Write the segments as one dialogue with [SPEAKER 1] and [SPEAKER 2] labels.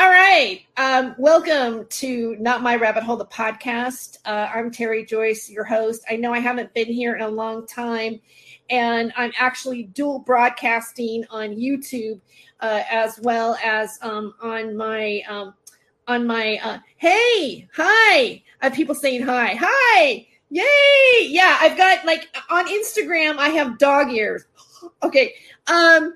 [SPEAKER 1] All right. Um, welcome to Not My Rabbit Hole, the podcast. Uh, I'm Terry Joyce, your host. I know I haven't been here in a long time, and I'm actually dual broadcasting on YouTube uh, as well as um, on my um, on my. Uh, hey, hi! I have people saying hi. Hi! Yay! Yeah, I've got like on Instagram. I have dog ears. Okay. Um,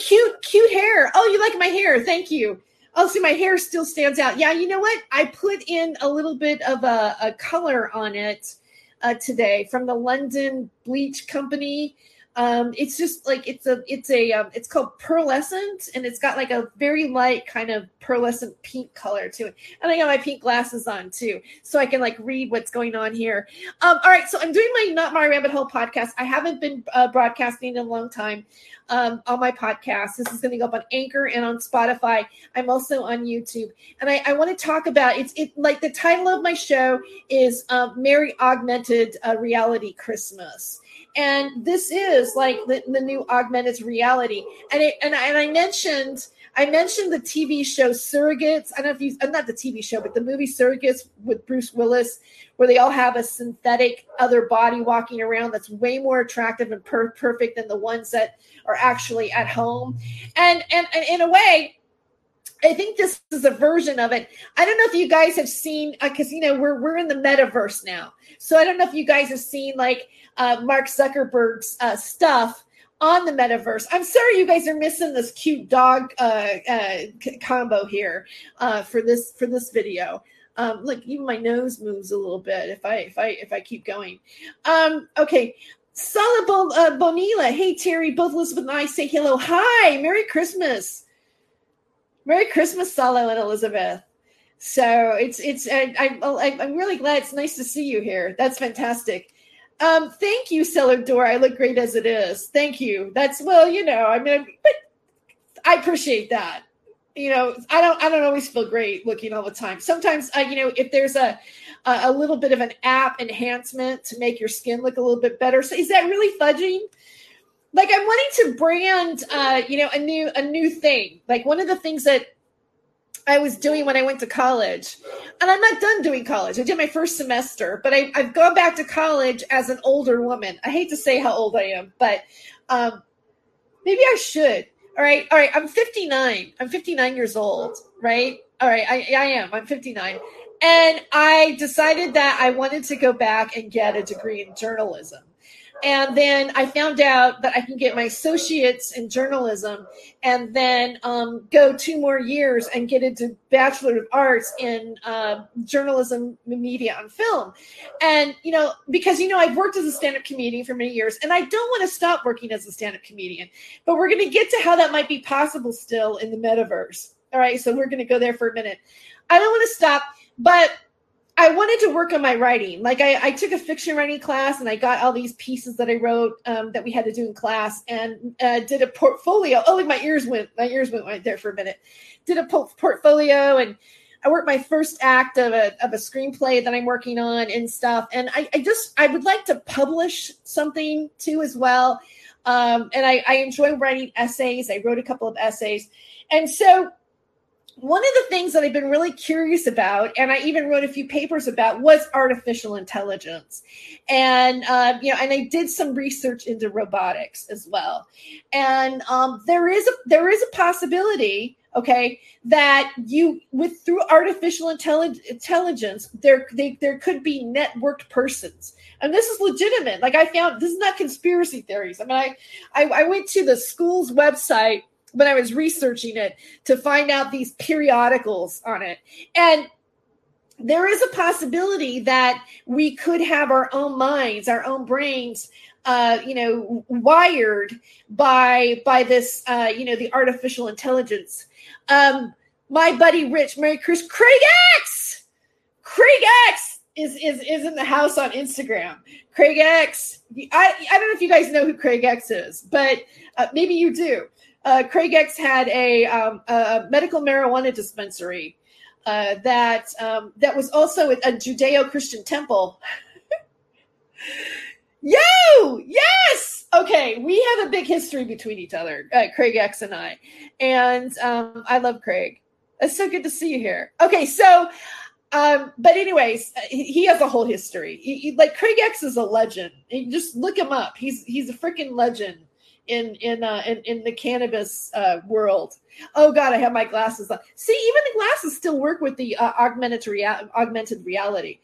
[SPEAKER 1] cute, cute hair. Oh, you like my hair? Thank you. Oh, see, my hair still stands out. Yeah, you know what? I put in a little bit of a, a color on it uh, today from the London Bleach Company um it's just like it's a it's a um, it's called pearlescent and it's got like a very light kind of pearlescent pink color to it. And i got my pink glasses on too so i can like read what's going on here. Um all right so i'm doing my not my rabbit hole podcast. I haven't been uh, broadcasting in a long time um, on my podcast. This is going to go up on anchor and on spotify. I'm also on youtube. And i, I want to talk about it's it like the title of my show is um, merry augmented uh, reality christmas and this is like the, the new augmented reality and it, and, I, and I mentioned I mentioned the TV show Surrogates. I don't know if you uh, not the TV show, but the movie Surrogates with Bruce Willis, where they all have a synthetic other body walking around that's way more attractive and per- perfect than the ones that are actually at home. And, and and in a way, I think this is a version of it. I don't know if you guys have seen because uh, you know we're we're in the metaverse now, so I don't know if you guys have seen like uh, Mark Zuckerberg's uh, stuff on the metaverse. I'm sorry you guys are missing this cute dog uh, uh, combo here uh, for this for this video. Um, look, even my nose moves a little bit if I if I if I keep going. Um, okay. Sala Bonilla. Hey Terry, both Elizabeth and I say hello. Hi, Merry Christmas. Merry Christmas, Sala and Elizabeth. So it's it's I, I, I'm really glad. It's nice to see you here. That's fantastic. Um, thank you, Cellar Door. I look great as it is. Thank you. That's well, you know, I mean, but I appreciate that. You know, I don't, I don't always feel great looking all the time. Sometimes, I, you know, if there's a, a little bit of an app enhancement to make your skin look a little bit better. So is that really fudging? Like I'm wanting to brand, uh, you know, a new, a new thing. Like one of the things that I was doing when I went to college. And I'm not done doing college. I did my first semester, but I, have gone back to college as an older woman. I hate to say how old I am, but um, maybe I should. All right. All right. I'm 59. I'm 59 years old, right? All right. I, I am. I'm 59. And I decided that I wanted to go back and get a degree in journalism. And then I found out that I can get my associates in journalism and then um, go two more years and get into Bachelor of Arts in uh, journalism, media, and film. And, you know, because, you know, I've worked as a stand up comedian for many years and I don't want to stop working as a stand up comedian, but we're going to get to how that might be possible still in the metaverse. All right. So we're going to go there for a minute. I don't want to stop, but I wanted to work on my writing. Like I, I, took a fiction writing class and I got all these pieces that I wrote um, that we had to do in class and uh, did a portfolio. Oh, like my ears went, my ears went right there for a minute. Did a po- portfolio and I worked my first act of a, of a screenplay that I'm working on and stuff. And I, I just, I would like to publish something too as well. Um, and I, I enjoy writing essays. I wrote a couple of essays. And so one of the things that I've been really curious about, and I even wrote a few papers about, was artificial intelligence, and uh, you know, and I did some research into robotics as well. And um, there is a there is a possibility, okay, that you with through artificial intelligence, there they, there could be networked persons, and this is legitimate. Like I found, this is not conspiracy theories. I mean, I I, I went to the school's website when I was researching it to find out these periodicals on it. And there is a possibility that we could have our own minds, our own brains, uh, you know, wired by by this, uh, you know, the artificial intelligence. Um, my buddy Rich, Merry Chris, Craig X, Craig X is is is in the house on Instagram. Craig X, I I don't know if you guys know who Craig X is, but uh, maybe you do uh, Craig X had a, um, a medical marijuana dispensary uh, that um, that was also a, Judeo-Christian temple. Yo, yes. Okay, we have a big history between each other, uh, Craig X and I, and um, I love Craig. It's so good to see you here. Okay, so um, but anyways, he has a whole history. He, he, like Craig X is a legend. Just look him up. He's he's a freaking legend in in uh, in, in the cannabis uh, world. Oh God, I have my glasses on. See, even the glasses still work with the uh, augmented rea- augmented reality.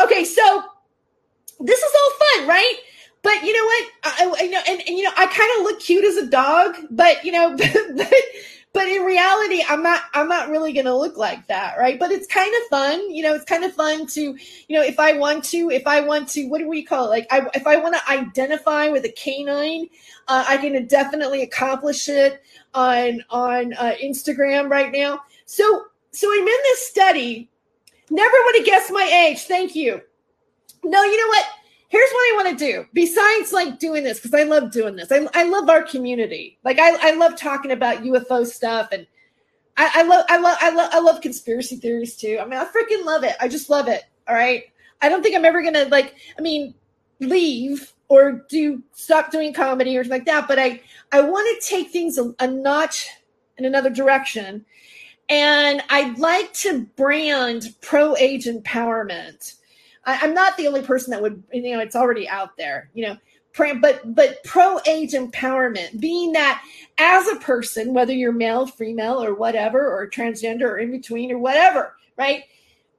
[SPEAKER 1] Okay, so this is all fun, right? But you know what? I, I know, and, and you know, I kind of look cute as a dog, but you know, but but in reality i'm not i'm not really going to look like that right? But it's kind of fun you know it's kind of fun to you know if i want to if i want to what do we call it? Like I, if i want to identify with a canine uh, i can definitely accomplish it on on uh, instagram right now. So so i'm in this study. Never would have guessed my age. Thank you. No you know what here's what I want to do besides like doing this because I love doing this. I, I love our community. Like I, I love talking about UFO stuff and I, I love I love I love I love conspiracy theories too. I mean I freaking love it. I just love it. All right. I don't think I'm ever gonna like I mean leave or do stop doing comedy or something like that. But I I want to take things a, a notch in another direction. And I'd like to brand pro age empowerment I, am not the only person that would, you know, it's already out there, you know, but but pro age empowerment being that as a person whether you're male female or whatever or transgender or in between or whatever right?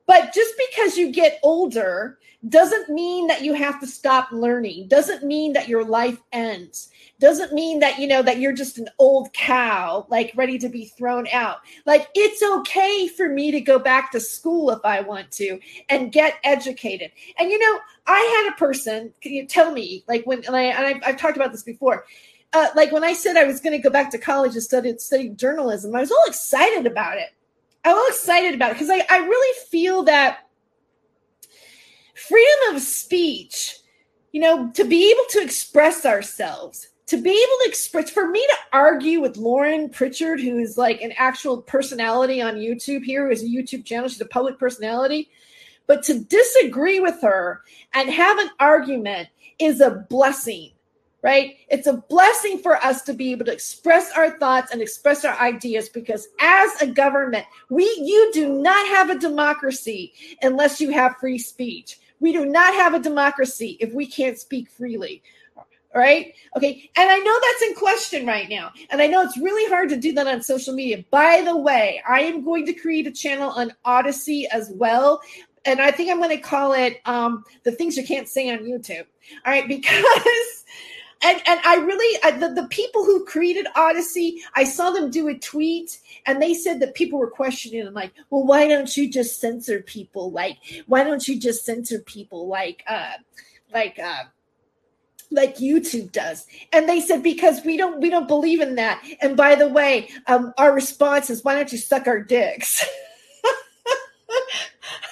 [SPEAKER 1] But just because you get older doesn't mean that you have to stop learning doesn't mean that your life ends doesn't mean that you know that you're just an old cow like ready to be thrown out. Like it's okay for me to go back to school if i want to and get educated. And you know i had a person can you tell me like when and, I, and I've, I've talked about this before uh, like when i said i was going to go back to college and study study journalism i was all excited about it. I was all excited about it because I, I really feel that freedom of speech you know to be able to express ourselves to be able to express for me to argue with Lauren Pritchard, who is like an actual personality on YouTube here, who has a YouTube channel, she's a public personality, but to disagree with her and have an argument is a blessing, right? It's a blessing for us to be able to express our thoughts and express our ideas because as a government, we you do not have a democracy unless you have free speech. We do not have a democracy if we can't speak freely right? Okay. And I know that's in question right now. And I know it's really hard to do that on social media. By the way, I am going to create a channel on Odysee as well. And I think I'm going to call it um, the things you can't say on YouTube. All right. Because. And, and I really I, the, the people who created Odysee, I saw them do a tweet and they said that people were questioning and like, well, why don't you just censor people? Like, why don't you just censor people like uh like uh like YouTube does. And they said because we don't we don't believe in that. And by the way, um, our response is why don't you suck our dicks? and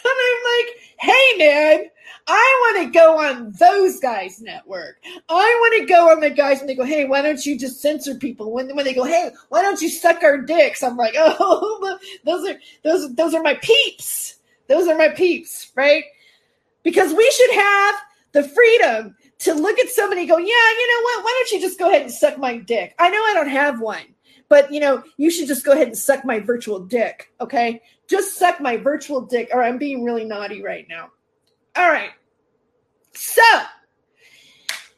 [SPEAKER 1] I'm like, hey man, I want to go on those guys' network. I want to go on the guys and they go, hey, why don't you just censor people? When when they go, hey, why don't you suck our dicks? I'm like, oh, those are those those are my peeps. Those are my peeps, right? Because we should have the freedom to look at somebody go, yeah, you know what? Why don't you just go ahead and suck my dick? I know I don't have one, but you know, you should just go ahead and suck my virtual dick. Okay. Just suck my virtual dick, or I'm being really naughty right now. All right. So,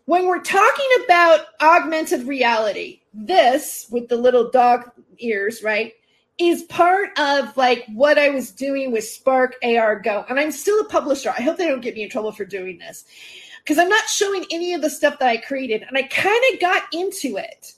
[SPEAKER 1] when we're talking about augmented reality, this with the little dog ears, right, is part of like what I was doing with Spark AR Go. And I'm still a publisher. I hope they don't get me in trouble for doing this because I'm not showing any of the stuff that I created. And I kind of got into it.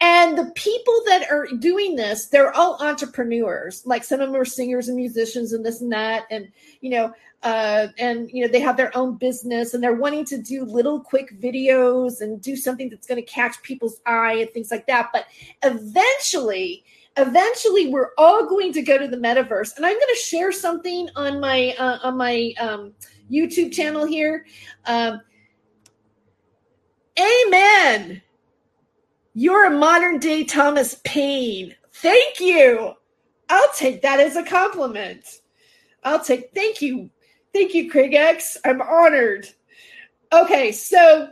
[SPEAKER 1] And the people that are doing this, they're all entrepreneurs. Like some of them are singers and musicians and this and that. And, you know, uh, and you know they have their own business and they're wanting to do little quick videos and do something that's going to catch people's eye and things like that but eventually eventually we're all going to go to the metaverse and i'm going to share something on my uh, on my um, YouTube channel here. Um, amen. You're a modern day Thomas Paine. Thank you. I'll take that as a compliment. I'll take thank you. Thank you, Craig X. I'm honored. Okay, so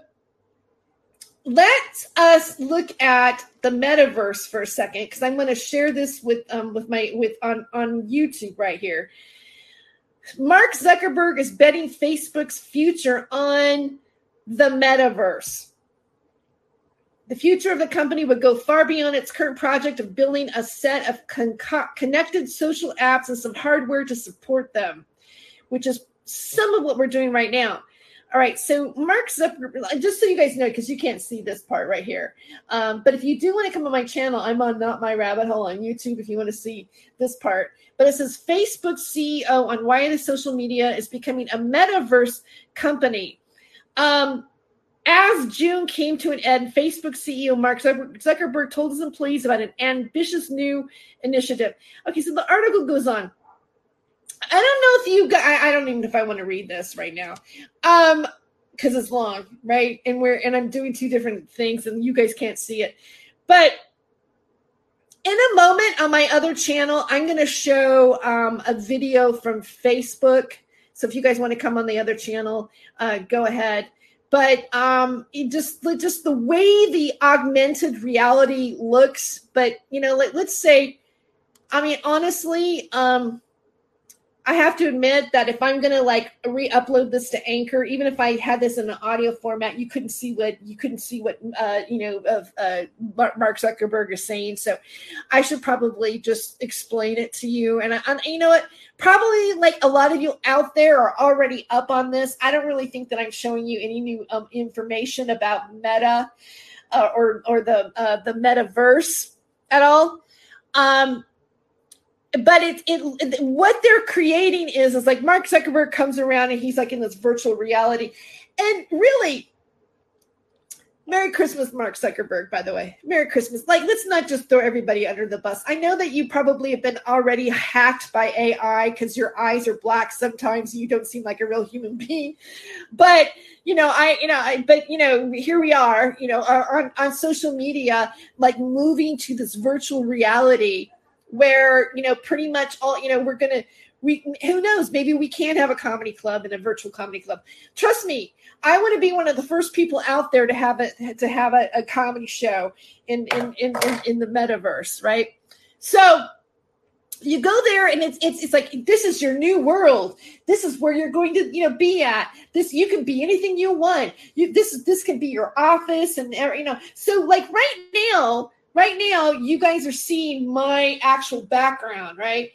[SPEAKER 1] let us look at the metaverse for a second because I'm going to share this with um, with my with on on YouTube right here. Mark Zuckerberg is betting Facebook's future on the metaverse. The future of the company would go far beyond its current project of building a set of con- connected social apps and some hardware to support them, which is some of what we're doing right now. All right, so Mark Zuckerberg, just so you guys know, because you can't see this part right here. Um, but if you do want to come on my channel, I'm on Not My Rabbit Hole on YouTube if you want to see this part. But it says Facebook CEO on why the social media is becoming a metaverse company. Um, as June came to an end, Facebook CEO Mark Zuckerberg told his employees about an ambitious new initiative. Okay, so the article goes on. I don't know if you got, I, I don't even if I want to read this right now. Um, because it's long, right? And we're and I'm doing two different things and you guys can't see it. But in a moment on my other channel, I'm going to show um, a video from Facebook. So if you guys want to come on the other channel, uh, go ahead. But um, just just the way the augmented reality looks. But you know, let, let's say, I mean, honestly, um, I have to admit that if I'm gonna like re-upload this to Anchor, even if I had this in an audio format, you couldn't see what you couldn't see what uh, you know of uh, Mark Zuckerberg is saying. So I should probably just explain it to you. And, I, you know what? Probably like a lot of you out there are already up on this. I don't really think that I'm showing you any new um, information about Meta uh, or or the uh, the metaverse at all. Um, but it, it what they're creating is is like Mark Zuckerberg comes around and he's like in this virtual reality, and really, Merry Christmas, Mark Zuckerberg. By the way, Merry Christmas. Like, let's not just throw everybody under the bus. I know that you probably have been already hacked by AI because your eyes are black. Sometimes you don't seem like a real human being, but you know, I, you know, I, but you know, here we are. You know, on on social media, like moving to this virtual reality where you know pretty much all you know we're gonna we who knows maybe we can have a comedy club and a virtual comedy club. Trust me i want to be one of the first people out there to have a to have a, a comedy show in in, in in in the metaverse right? So you go there and it's it's it's like this is your new world. This is where you're going to you know be at. This you can be anything you want. You this this can be your office and you know so like right now right now you guys are seeing my actual background, right?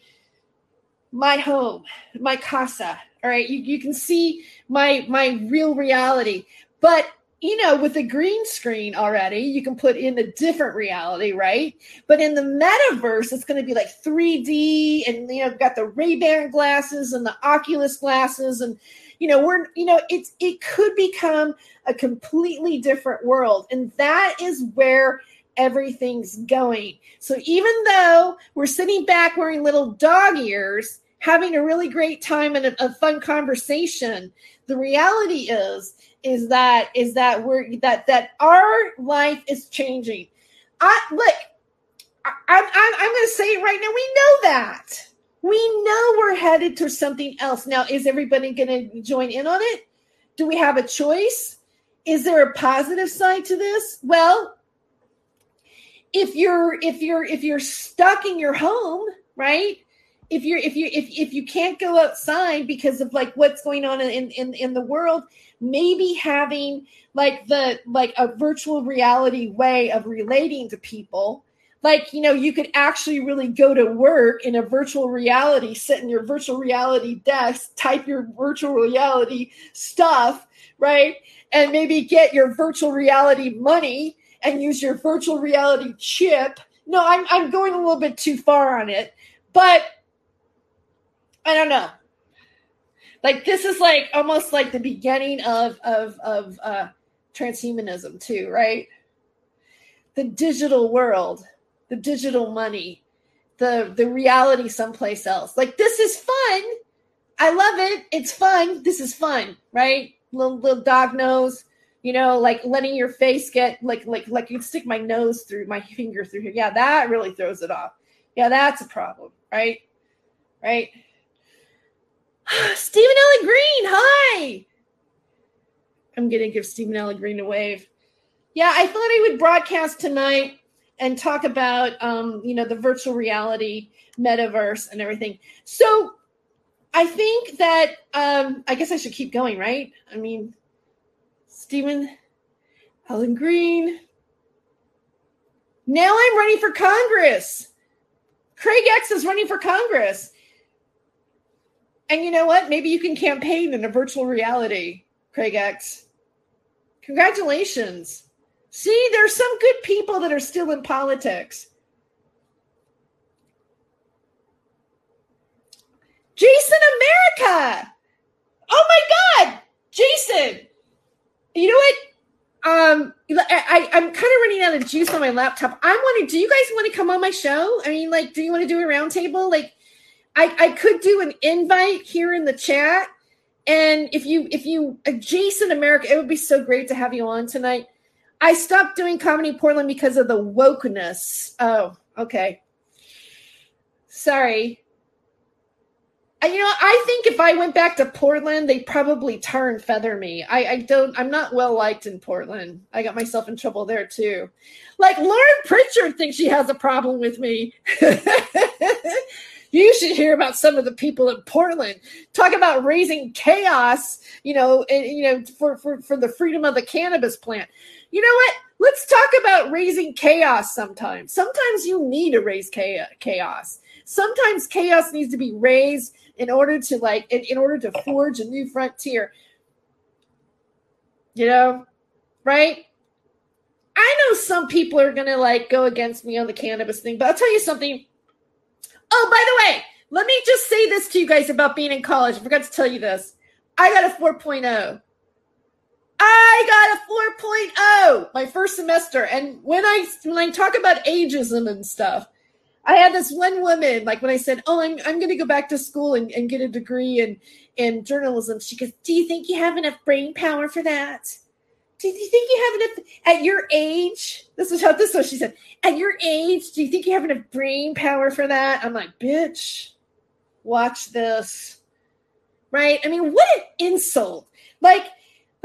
[SPEAKER 1] My home, my casa. All right. You, you can see my my real reality. But you know, with a green screen already, you can put in a different reality, right? But in the metaverse, it's going to be like 3D, and you know, got the Ray Ban glasses and the Oculus glasses, and you know, we're you know, it's it could become a completely different world, and that is where everything's going. So even though we're sitting back wearing little dog ears, having a really great time and a, a fun conversation, the reality is is that is that we're that that our life is changing. I look, I, I, I'm going to say it right now. We know that. We know we're headed to something else. Now, is everybody going to join in on it? Do we have a choice? Is there a positive side to this? Well, if you're if you're if you're stuck in your home right? If you're if you if, if you can't go outside because of like what's going on in in in the world maybe having like the like a virtual reality way of relating to people. Like you know you could actually really go to work in a virtual reality sit in your virtual reality desk type your virtual reality stuff right? And maybe get your virtual reality money and use your virtual reality chip. No, I'm I'm going a little bit too far on it, but I don't know. Like this is like almost like the beginning of of of uh, transhumanism too, right? The digital world, the digital money, the the reality someplace else. Like this is fun. I love it. It's fun. This is fun, right? Little little dog nose you know, like letting your face get like like like you stick my nose through my finger through here. Yeah, that really throws it off. Yeah, that's a problem, right? Right. Stephen Ellie Green, hi. I'm gonna give Stephen Ellie Green a wave. Yeah, I thought I would broadcast tonight and talk about um, you know the virtual reality metaverse and everything. So I think that um, I guess I should keep going, right? I mean, Stephen Helen Green. Now I'm running for Congress. Craig X is running for Congress. And you know what? Maybe you can campaign in a virtual reality, Craig X. Congratulations. See, there's some good people that are still in politics. Jason America. Oh my God, Jason. You know what? Um, I, I am kind of running out of juice on my laptop. I want to. Do you guys want to come on my show? I mean, like, do you want to do a roundtable? Like, I I could do an invite here in the chat, and if you if you adjacent America, it would be so great to have you on tonight. I stopped doing comedy Portland because of the wokeness. Oh, okay. Sorry you know, I think if I went back to Portland, they'd probably tar and feather me. I, I don't, I'm not well liked in Portland. I got myself in trouble there too. Like Lauren Pritchard thinks she has a problem with me. you should hear about some of the people in Portland talk about raising chaos, you know, and, you know, for, for, for the freedom of the cannabis plant. You know what? Let's talk about raising chaos sometimes. Sometimes you need to raise chaos. Sometimes chaos needs to be raised in order to like in, in order to forge a new frontier. You know? Right? I know some people are gonna like go against me on the cannabis thing but i'll tell you something. Oh by the way let me just say this to you guys about being in college. I forgot to tell you this. I got a 4.0 I got a 4.0 my first semester. And when I when I talk about ageism and stuff, I had this one woman, like when I said, Oh, I'm I'm gonna go back to school and, and get a degree in, in journalism, she goes, Do you think you have enough brain power for that? Do you think you have enough at your age? This is how this was. She said, At your age, do you think you have enough brain power for that? I'm like, bitch, watch this. Right? I mean, what an insult. Like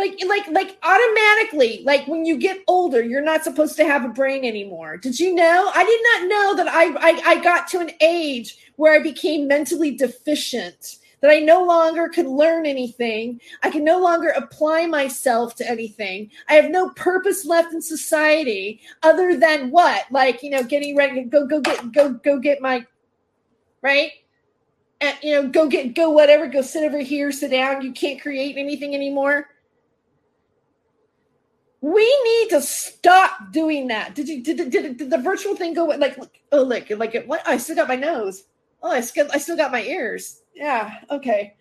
[SPEAKER 1] like like like automatically like when you get older you're not supposed to have a brain anymore. Did you know? I did not know that i i, I got to an age where i became mentally deficient that i no longer could learn anything. I can no longer apply myself to anything. I have no purpose left in society other than what? Like you know getting ready go go get go go get my right? And you know go get go whatever go sit over here sit down. You can't create anything anymore we need to stop doing that. Did you did, did, did the virtual thing go like oh look like it what I still got my nose. Oh, I still I still got my ears. Yeah, okay.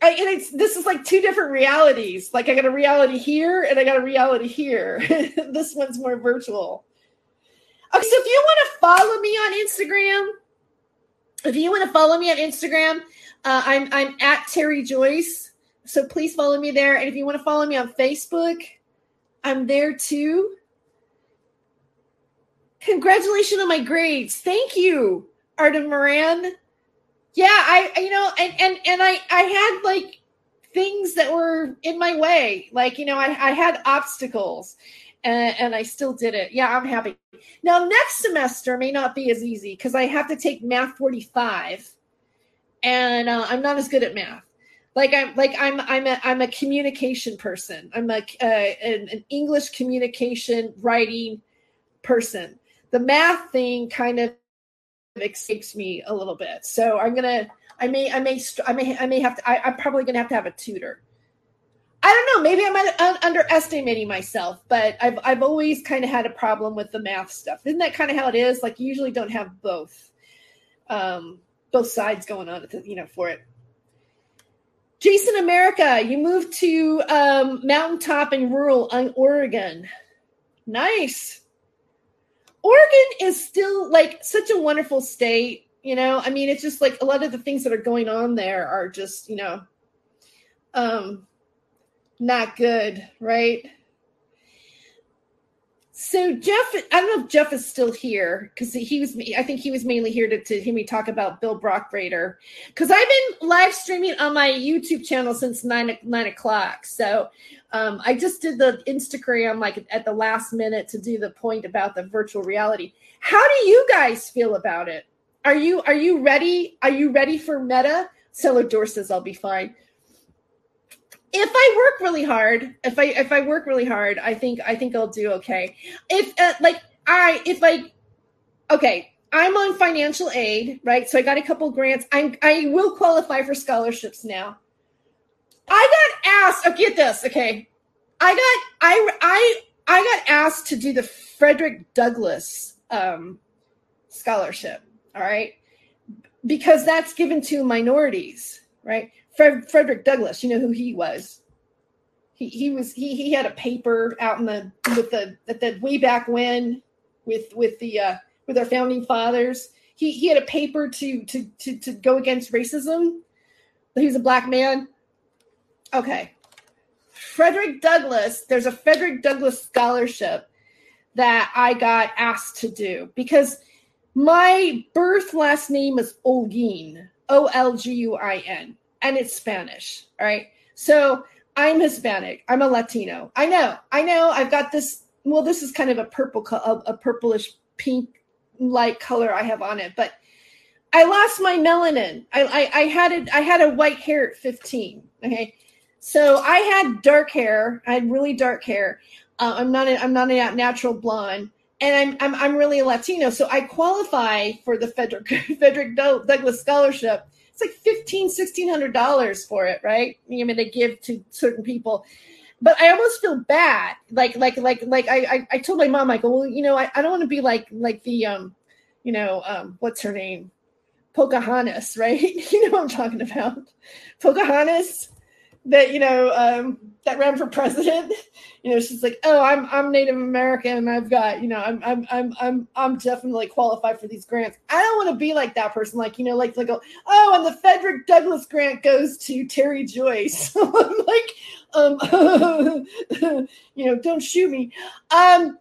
[SPEAKER 1] I, and it's this is like two different realities. Like I got a reality here and I got a reality here. this one's more virtual. Okay, so if you want to follow me on Instagram, if you want to follow me on Instagram, uh, I'm I'm at Terry Joyce. So please follow me there. And if you want to follow me on Facebook, I'm there too. Congratulations on my grades. Thank you, Artem Moran. Yeah, I you know, and and and I I had like things that were in my way. Like, you know, I, I had obstacles and, and I still did it. Yeah, I'm happy. Now, next semester may not be as easy because I have to take math 45 and uh, I'm not as good at math like i'm like i'm i'm a i'm a communication person. I'm a uh, an, an english communication writing person. The math thing kind of escapes me a little bit. So i'm gonna i may i may i may i may have to I, i'm probably gonna have to have a tutor. I don't know. Maybe i'm underestimating myself but i've i've always kind of had a problem with the math stuff. Isn't that kind of how it is? Like you usually don't have both um both sides going on you know for it Jason America, you moved to um, mountaintop and rural on Oregon. Nice. Oregon is still like such a wonderful state. You know, I mean, it's just like a lot of the things that are going on there are just, you know, um, not good, right? So Jeff, I don't know if Jeff is still here because he was. I think he was mainly here to, to hear me talk about Bill Brockrader because I've been live streaming on my YouTube channel since nine nine o'clock. So um, I just did the Instagram like at the last minute to do the point about the virtual reality. How do you guys feel about it? Are you are you ready? Are you ready for Meta? Cellar Door says I'll be fine if I work really hard, if I if I work really hard, I think I think I'll do okay. If uh, like I if I okay, I'm on financial aid, right? So I got a couple grants. I I will qualify for scholarships now. I got asked. Oh, get this, okay? I got I I I got asked to do the Frederick Douglass um, scholarship. All right, because that's given to minorities, right? Fred, Frederick Douglass, you know who he was. He, he was he he had a paper out in the with the at the way back when with with the uh, with our founding fathers. He he had a paper to to to to go against racism. He was a black man. Okay. Frederick Douglass, there's a Frederick Douglass scholarship that I got asked to do because my birth last name is Olguin, O L G U I N and it's Spanish. All right. So I'm Hispanic. I'm a Latino. I know. I know. I've got this. Well, this is kind of a purple, a, purplish pink light color I have on it, but I lost my melanin. I, I, I had it. I had a white hair at 15. Okay. So I had dark hair. I had really dark hair. Uh, I'm not. A, I'm not a natural blonde, and I'm, I'm I'm really a Latino. So I qualify for the Frederick Frederick Douglass scholarship like fifteen, sixteen hundred dollars for it, right? I mean, they give to certain people. But I almost feel bad. Like, like, like, like I, I, I told my mom, I go, well, you know, I, I don't want to be like, like the, um, you know, um, what's her name? Pocahontas, right? you know what I'm talking about. Pocahontas that, you know, um, that ran for president. You know, she's like, "Oh, I'm I'm Native American, and I've got, you know, I'm I'm I'm I'm I'm definitely qualified for these grants." I don't want to be like that person, like you know, like like oh, and the Frederick Douglass grant goes to Terry Joyce. I'm like, um, you know, don't shoot me. Um,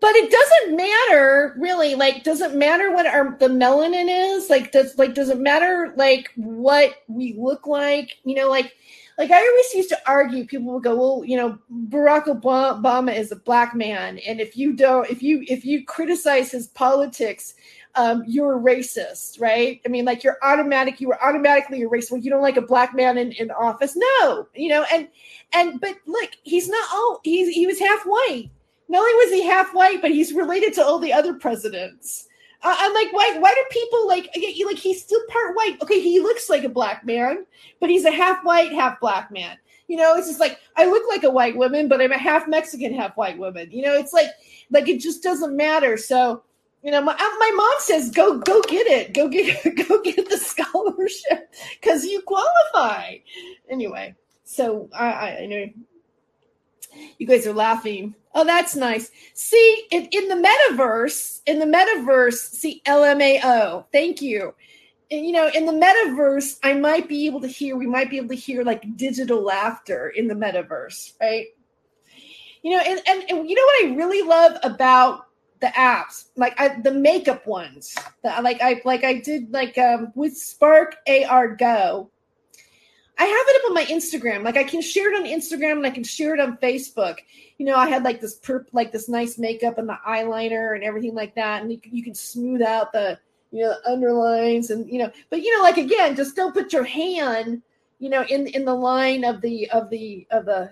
[SPEAKER 1] but it doesn't matter really like does it matter what our the melanin is like does like does it matter like what we look like you know like like I always used to argue, people would go, well, you know, Barack Obama is a black man, and if you don't, if you if you criticize his politics, um, you're a racist, right? I mean, like you're automatic, you were automatically a racist. Well, you don't like a black man in, in office, no, you know, and and but look, he's not all he's he was half white. Not only was he half white, but he's related to all the other presidents. Uh, I'm like, why? Why do people like? Like he's still part white. Okay, he looks like a black man, but he's a half white, half black man. You know, it's just like I look like a white woman, but I'm a half Mexican, half white woman. You know, it's like like it just doesn't matter. So, you know, my uh, my mom says go go get it, go get go get the scholarship because you qualify. Anyway, so I, I, I know you guys are laughing. Oh, that's nice. See, in, in the metaverse, in the metaverse, see LMAO. Thank you. And, you know, in the metaverse, I might be able to hear, we might be able to hear like digital laughter in the metaverse, right? You know, and, and, and you know what I really love about the apps, like I, the makeup ones, that like I like I did like um, with Spark AR Go I have it up on my Instagram. Like I can share it on Instagram and I can share it on Facebook. You know, I had like this perp, like this nice makeup and the eyeliner and everything like that, and you, you can smooth out the you know the underlines and you know, but you know, like again, just don't put your hand, you know, in in the line of the of the of the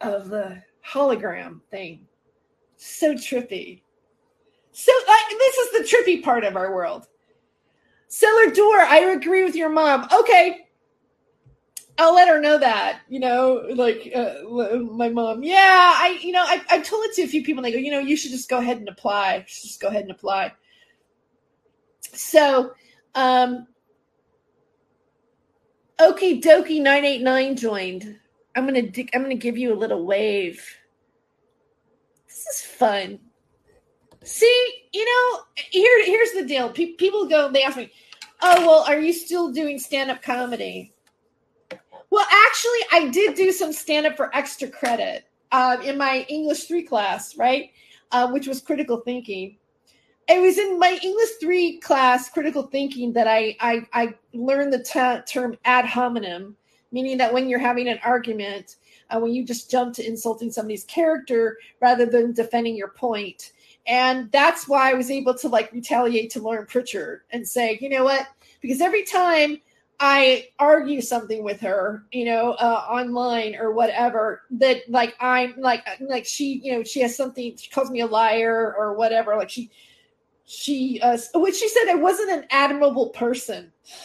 [SPEAKER 1] of the hologram thing. So trippy. So like this is the trippy part of our world. Cellar door, I agree with your mom. Okay, I'll let her know that, you know, like uh, my mom. Yeah, I, you know, I, I've told it to a few people. And they go, you know, you should just go ahead and apply. Just go ahead and apply. So, um, Okie dokie 989 joined. I'm gonna I'm gonna give you a little wave. This is fun. See, you know, here here's the deal. Pe- people go, they ask me, "Oh, well, are you still doing stand up comedy?" Well, actually, I did do some stand up for extra credit. uh, in my English three class, right? Uh, which was critical thinking. It was in my English three class, critical thinking, that I I, I learned the t- term ad hominem, meaning that when you're having an argument, uh, when you just jump to insulting somebody's character rather than defending your point. And that's why I was able to like retaliate to Lauren Pritchard and say, you know what? Because every time I argue something with her, you know, uh, online or whatever, that like I'm like like she, you know, she has something. She calls me a liar or whatever. Like she, she, uh, what she said, I wasn't an admirable person.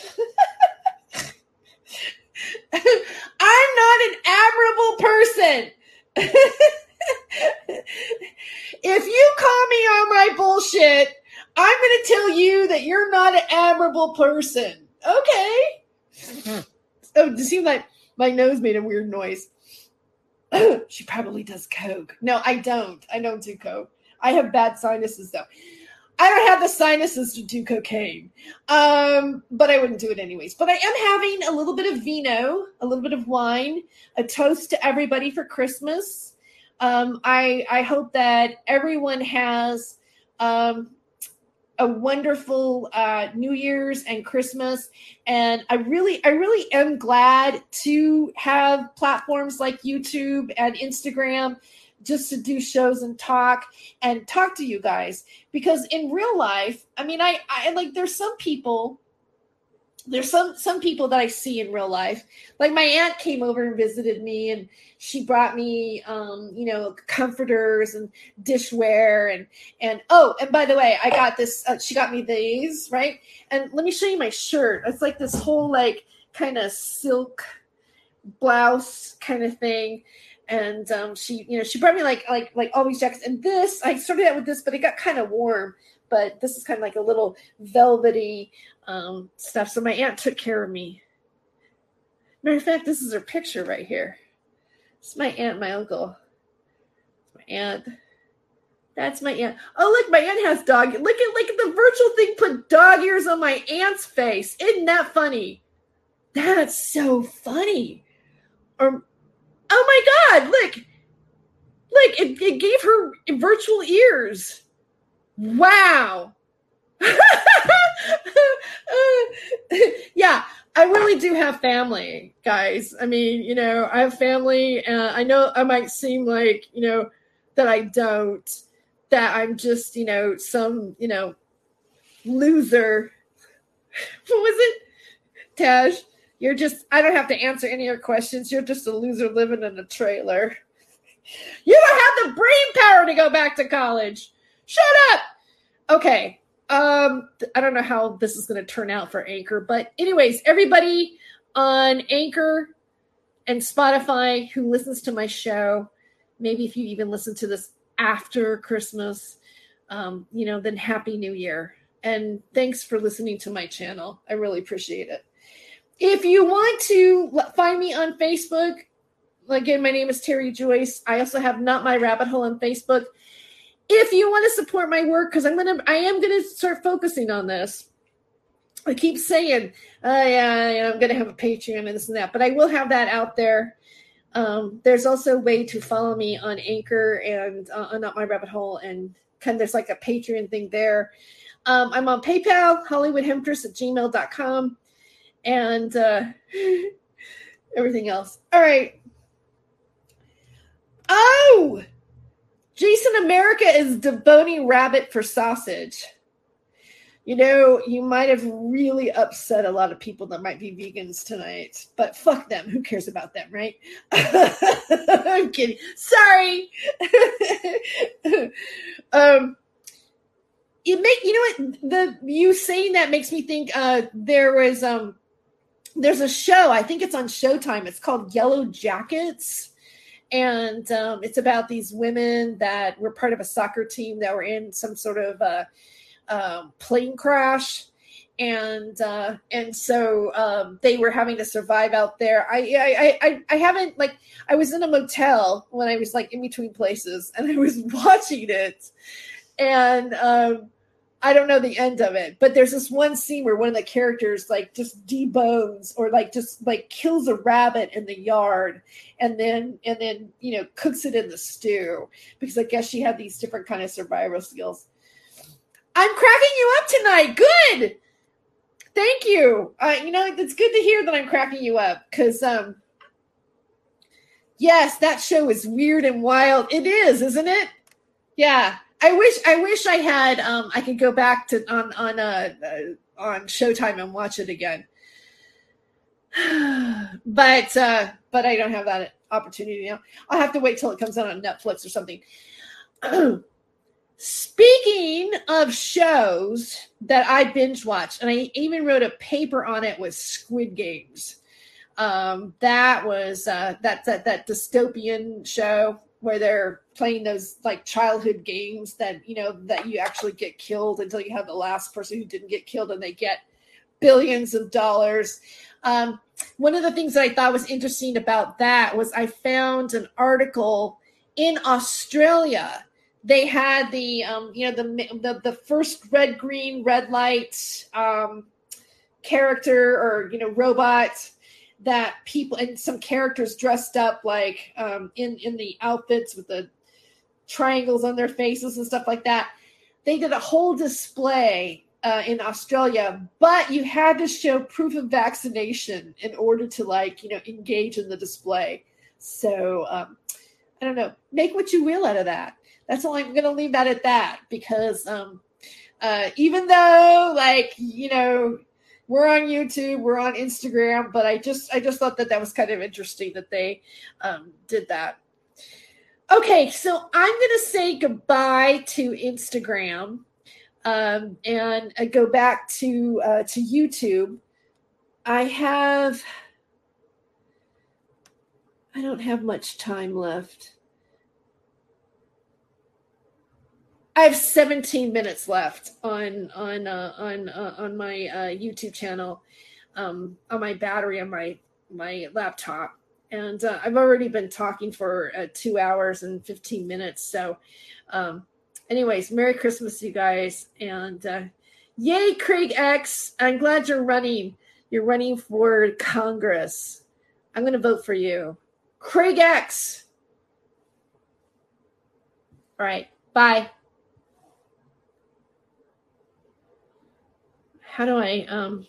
[SPEAKER 1] I'm not an admirable person. if you call me on my bullshit, I'm going to tell you that you're not an admirable person. Okay. Oh, it seemed like my nose made a weird noise. she probably does coke. No, I don't. I don't do coke. I have bad sinuses though. I don't have the sinuses to do cocaine, um, but I wouldn't do it anyways. But I am having a little bit of vino, a little bit of wine, a toast to everybody for Christmas. Um, I I hope that everyone has um, a wonderful uh, New Year's and Christmas, and I really I really am glad to have platforms like YouTube and Instagram just to do shows and talk and talk to you guys. Because in real life i mean i i like there's some people there's some some people that i see in real life. Like my aunt came over and visited me and she brought me um you know comforters and dishware and and oh and by the way i got this uh, she got me these right? And let me show you my shirt. It's like this whole like kind of silk blouse kind of thing. And um, she you know she brought me like like like all these jackets. And this i started out with this but it got kind of warm but this is kind of like a little velvety um, stuff. So my aunt took care of me. Matter of fact this is her picture right here. It's my aunt my uncle. My aunt. That's my aunt. Oh look my aunt has dog look at look at the virtual thing put dog ears on my aunt's face. Isn't that funny? That's so funny. Or Oh my god, look. Look, it, it gave her virtual ears. Wow. yeah, I really do have family, guys. I mean, you know, I have family, and I know I might seem like, you know, that I don't, that I'm just, you know, some, you know, loser. What was it? Taj, you're just, I don't have to answer any of your questions. You're just a loser living in a trailer. You don't have the brain power to go back to college. Shut up. Okay. Um, I don't know how this is going to turn out for Anchor, but anyways, everybody on Anchor and Spotify who listens to my show, maybe if you even listen to this after Christmas, um, you know, then Happy New Year. And thanks for listening to my channel. I really appreciate it. If you want to find me on Facebook, again, my name is Terry Joyce. I also have Not My Rabbit Hole on Facebook. If you want to support my work, because I'm gonna, I am gonna start focusing on this. I keep saying, uh, yeah, I'm gonna have a Patreon and this and that, but I will have that out there. Um, there's also a way to follow me on Anchor and uh, on Not My Rabbit Hole, and kind of there's like a Patreon thing there. Um, I'm on PayPal, HollywoodHemptress at gmail.com and uh, everything else. All right. Oh, Jason America is deboning rabbit for sausage. You know, you might have really upset a lot of people that might be vegans tonight, but fuck them. Who cares about them, right? I'm kidding. Sorry. um, it make you know what the you saying that makes me think uh there was um there's a show i think it's on showtime it's called Yellowjackets and um, it's about these women that were part of a soccer team that were in some sort of uh, um, plane crash and uh, and so um, they were having to survive out there. I, I I I haven't like I was in a motel when I was like in between places and I was watching it, and um, I don't know the end of it, but there's this one scene where one of the characters like just debones or like just like kills a rabbit in the yard and then and then you know cooks it in the stew because I guess she had these different kind of survival skills. I'm cracking you up tonight. Good. Thank you. Uh, you know, it's good to hear that I'm cracking you up because um yes, that show is weird and wild. It is, isn't it? Yeah. I wish I wish I had um I could go back to on on uh, uh on Showtime and watch it again. but uh but I don't have that opportunity now. I'll have to wait till it comes out on Netflix or something. Speaking of shows that I binge watched, and I even wrote a paper on it with Squid Games. Um, that was uh, that that that dystopian show where they're playing those like childhood games that you know that you actually get killed until you have the last person who didn't get killed and they get billions of dollars. Um, one of the things that I thought was interesting about that was I found an article in Australia. They had the um, you know the, the the first red green red light um, character or you know robot that people and some characters dressed up like um, in in the outfits with the triangles on their faces and stuff like that. They did a whole display uh, in Australia, but you had to show proof of vaccination in order to like you know engage in the display. So um, I don't know. Make what you will out of that. That's all I'm going to leave that at that because um, uh, even though like you know we're on YouTube, we're on Instagram, but I just I just thought that that was kind of interesting that they um, did that. Okay, so I'm going to say goodbye to Instagram um, and uh, go back to uh, to YouTube. I have I don't have much time left. I have 17 minutes left on on uh, on uh, on my uh, YouTube channel, um, on my battery on my my laptop, and uh, I've already been talking for uh, two hours and 15 minutes. So, um, anyways, Merry Christmas, you guys, and uh, yay, Craig X! I'm glad you're running. You're running for Congress. I'm going to vote for you, Craig X. All right, bye. how do I um